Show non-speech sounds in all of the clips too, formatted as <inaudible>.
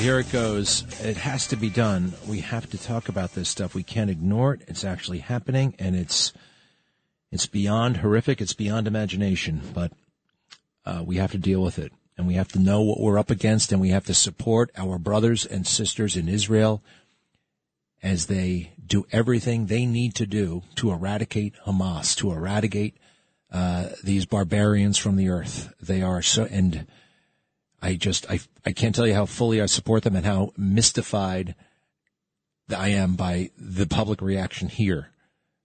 right, here it goes. It has to be done. We have to talk about this stuff. We can't ignore it. It's actually happening, and it's it's beyond horrific. It's beyond imagination. But uh, we have to deal with it, and we have to know what we're up against, and we have to support our brothers and sisters in Israel as they do everything they need to do to eradicate Hamas, to eradicate uh, these barbarians from the earth. They are so and I just I I can't tell you how fully I support them and how mystified I am by the public reaction here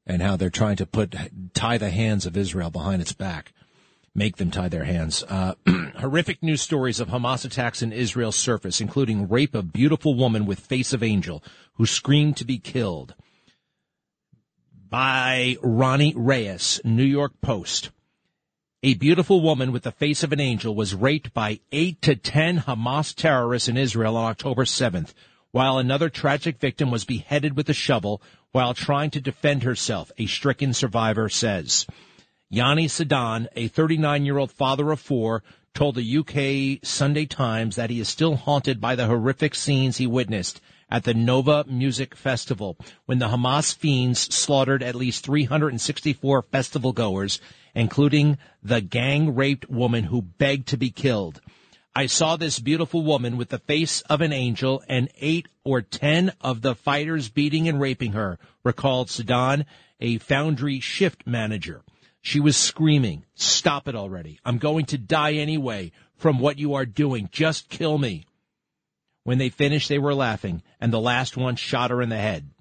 and how they're trying to put tie the hands of Israel behind its back, make them tie their hands. Uh, <clears throat> horrific news stories of Hamas attacks in Israel surface, including rape of beautiful woman with face of angel who screamed to be killed. By Ronny Reyes, New York Post. A beautiful woman with the face of an angel was raped by eight to ten Hamas terrorists in Israel on October 7th, while another tragic victim was beheaded with a shovel while trying to defend herself, a stricken survivor says. Yanni Sedan, a 39 year old father of four, told the UK Sunday Times that he is still haunted by the horrific scenes he witnessed at the Nova Music Festival when the Hamas fiends slaughtered at least 364 festival goers including the gang raped woman who begged to be killed. I saw this beautiful woman with the face of an angel and eight or ten of the fighters beating and raping her, recalled Sedan, a foundry shift manager. She was screaming, Stop it already. I'm going to die anyway from what you are doing. Just kill me. When they finished, they were laughing, and the last one shot her in the head.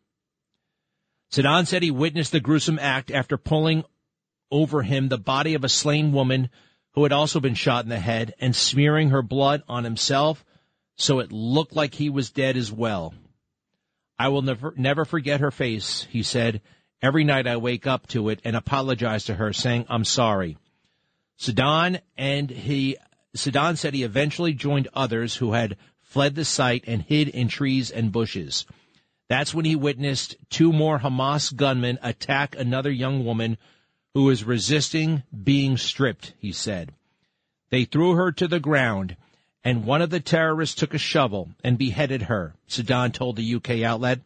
Sedan said he witnessed the gruesome act after pulling over him the body of a slain woman who had also been shot in the head and smearing her blood on himself so it looked like he was dead as well. I will never never forget her face, he said. Every night I wake up to it and apologize to her, saying I'm sorry. Sedan and he Sedan said he eventually joined others who had fled the site and hid in trees and bushes. That's when he witnessed two more Hamas gunmen attack another young woman who is resisting being stripped, he said. They threw her to the ground, and one of the terrorists took a shovel and beheaded her, Sedan told the UK outlet,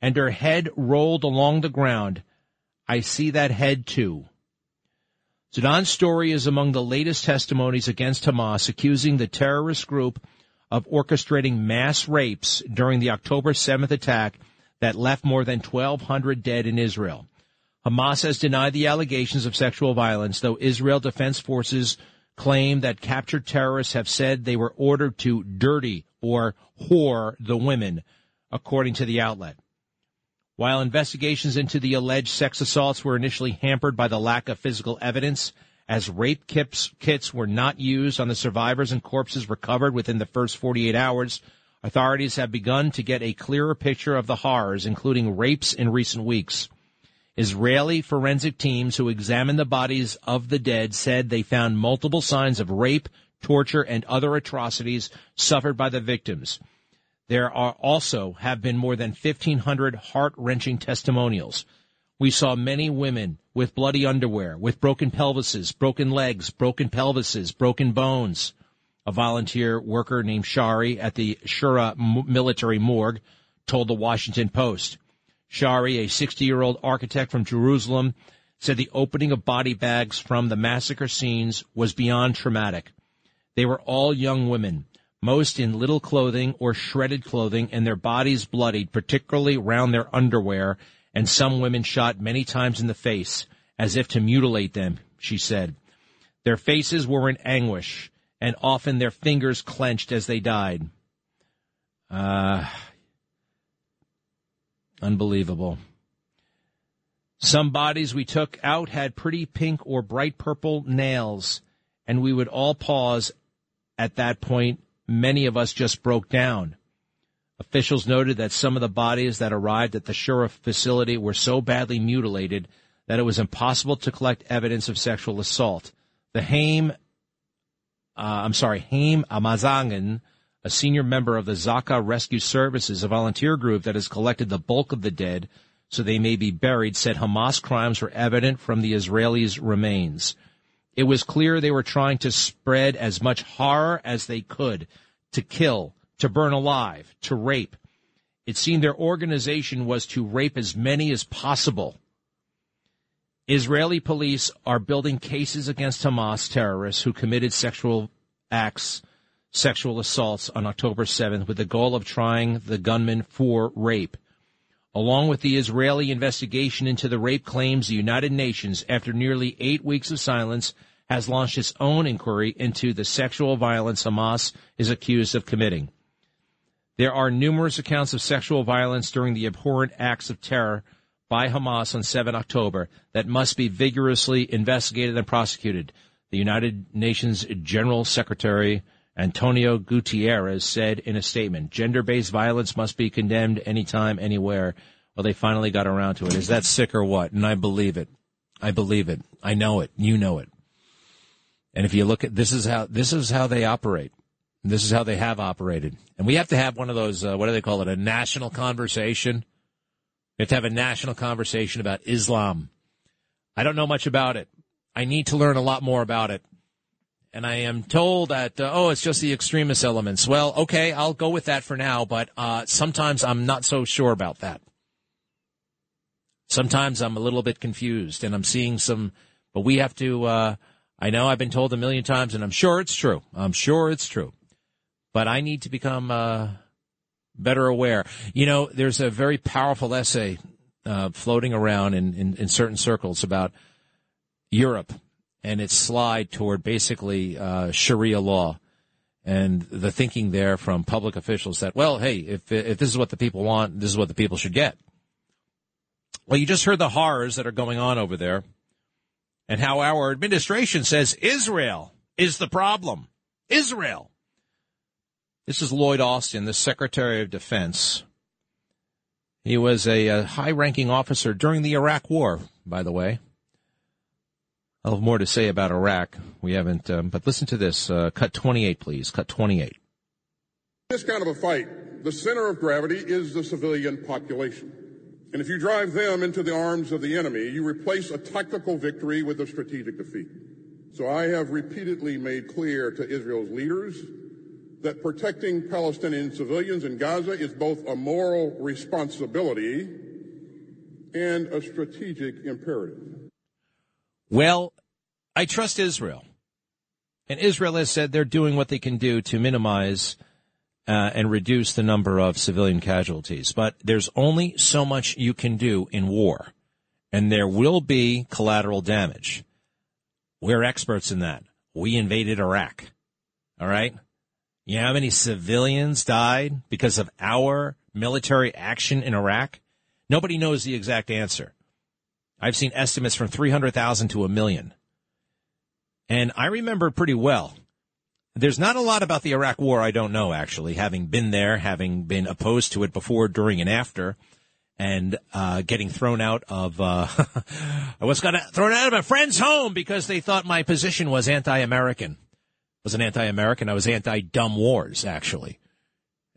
and her head rolled along the ground. I see that head too. Sedan's story is among the latest testimonies against Hamas, accusing the terrorist group of orchestrating mass rapes during the October 7th attack that left more than 1,200 dead in Israel. Hamas has denied the allegations of sexual violence, though Israel Defense Forces claim that captured terrorists have said they were ordered to dirty or whore the women, according to the outlet. While investigations into the alleged sex assaults were initially hampered by the lack of physical evidence, as rape kits, kits were not used on the survivors and corpses recovered within the first 48 hours, authorities have begun to get a clearer picture of the horrors, including rapes in recent weeks. Israeli forensic teams who examined the bodies of the dead said they found multiple signs of rape, torture, and other atrocities suffered by the victims. There are also have been more than 1,500 heart-wrenching testimonials. We saw many women with bloody underwear, with broken pelvises, broken legs, broken pelvises, broken bones. A volunteer worker named Shari at the Shura military morgue told the Washington Post. Shari, a 60 year old architect from Jerusalem, said the opening of body bags from the massacre scenes was beyond traumatic. They were all young women, most in little clothing or shredded clothing, and their bodies bloodied, particularly round their underwear, and some women shot many times in the face, as if to mutilate them, she said. Their faces were in anguish, and often their fingers clenched as they died. Uh, Unbelievable. Some bodies we took out had pretty pink or bright purple nails, and we would all pause at that point. Many of us just broke down. Officials noted that some of the bodies that arrived at the Shura facility were so badly mutilated that it was impossible to collect evidence of sexual assault. The Haim, uh, I'm sorry, Haim Amazangan a senior member of the Zaka Rescue Services, a volunteer group that has collected the bulk of the dead so they may be buried, said Hamas crimes were evident from the Israelis' remains. It was clear they were trying to spread as much horror as they could, to kill, to burn alive, to rape. It seemed their organization was to rape as many as possible. Israeli police are building cases against Hamas terrorists who committed sexual acts, sexual assaults on October 7th with the goal of trying the gunman for rape. Along with the Israeli investigation into the rape claims, the United Nations, after nearly eight weeks of silence, has launched its own inquiry into the sexual violence Hamas is accused of committing. There are numerous accounts of sexual violence during the abhorrent acts of terror by Hamas on 7 October that must be vigorously investigated and prosecuted. The United Nations General Secretary Antonio Guterres said in a statement, gender-based violence must be condemned anytime, anywhere. Well, they finally got around to it. Is that sick or what? And I believe it. I believe it. I know it. You know it. And if you look at this is how this is how they operate. This is how they have operated. And we have to have one of those uh, what do they call it? A national conversation. We have to have a national conversation about Islam. I don't know much about it. I need to learn a lot more about it. And I am told that, uh, oh, it's just the extremist elements. Well, okay, I'll go with that for now, but uh, sometimes I'm not so sure about that. Sometimes I'm a little bit confused and I'm seeing some, but we have to, uh, I know I've been told a million times, and I'm sure it's true. I'm sure it's true. But I need to become uh, better aware. You know, there's a very powerful essay uh, floating around in, in, in, certain circles about Europe and its slide toward basically uh, Sharia law. And the thinking there from public officials that, well, hey, if, if this is what the people want, this is what the people should get. Well, you just heard the horrors that are going on over there and how our administration says Israel is the problem. Israel. This is Lloyd Austin, the Secretary of Defense. He was a, a high ranking officer during the Iraq War, by the way. I'll have more to say about Iraq. We haven't, um, but listen to this. Uh, cut 28, please. Cut 28. This kind of a fight, the center of gravity is the civilian population. And if you drive them into the arms of the enemy, you replace a tactical victory with a strategic defeat. So I have repeatedly made clear to Israel's leaders that protecting Palestinian civilians in Gaza is both a moral responsibility and a strategic imperative. Well, I trust Israel. And Israel has said they're doing what they can do to minimize uh, and reduce the number of civilian casualties. But there's only so much you can do in war, and there will be collateral damage. We're experts in that. We invaded Iraq. All right? You know how many civilians died because of our military action in Iraq? Nobody knows the exact answer. I've seen estimates from 300,000 to a million. And I remember pretty well there's not a lot about the Iraq War I don't know, actually, having been there, having been opposed to it before, during, and after, and uh, getting thrown out of. Uh, <laughs> I was got thrown out of a friend's home because they thought my position was anti-American. I wasn't anti-American. I was anti-dumb wars, actually.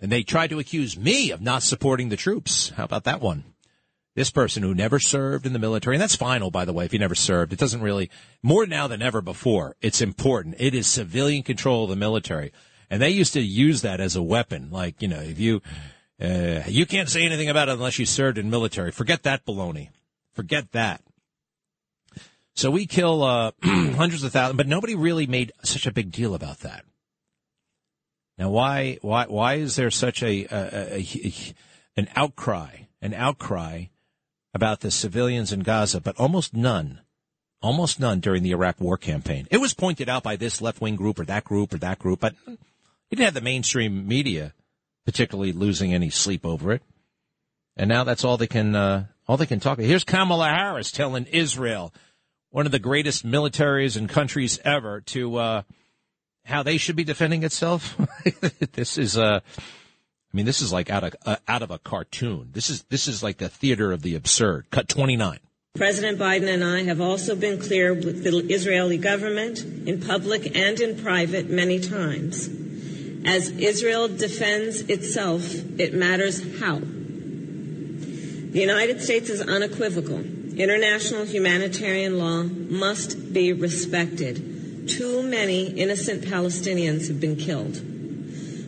And they tried to accuse me of not supporting the troops. How about that one? this person who never served in the military, and that's final, by the way, if you never served. It doesn't really, more now than ever before, it's important. It is civilian control of the military. And they used to use that as a weapon. Like, you know, if you, uh, you can't say anything about it unless you served in military. Forget that baloney. Forget that. So we kill, uh, <clears throat> hundreds of thousands, but nobody really made such a big deal about that. Now, why, why, why is there such a, a, a, a an outcry, an outcry about the civilians in Gaza, but almost none, almost none during the Iraq war campaign. It was pointed out by this left wing group or that group or that group, but it didn't have the mainstream media particularly losing any sleep over it. And now that's all they can, uh, all they can talk about. Here's Kamala Harris telling Israel, one of the greatest militaries and countries ever, to, uh, how they should be defending itself. <laughs> this is, uh, I mean, this is like out of uh, out of a cartoon. This is this is like the theater of the absurd. Cut twenty nine. President Biden and I have also been clear with the Israeli government in public and in private many times. As Israel defends itself, it matters how. The United States is unequivocal. International humanitarian law must be respected. Too many innocent Palestinians have been killed.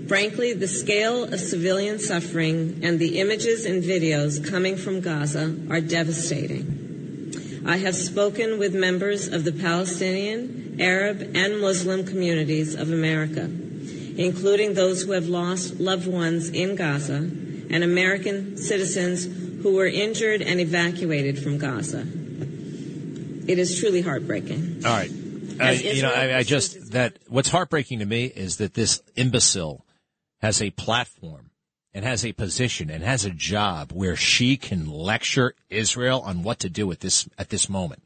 Frankly, the scale of civilian suffering and the images and videos coming from Gaza are devastating. I have spoken with members of the Palestinian, Arab, and Muslim communities of America, including those who have lost loved ones in Gaza and American citizens who were injured and evacuated from Gaza. It is truly heartbreaking. All right. Uh, you know, I, I just that what's heartbreaking to me is that this imbecile has a platform and has a position and has a job where she can lecture Israel on what to do at this at this moment.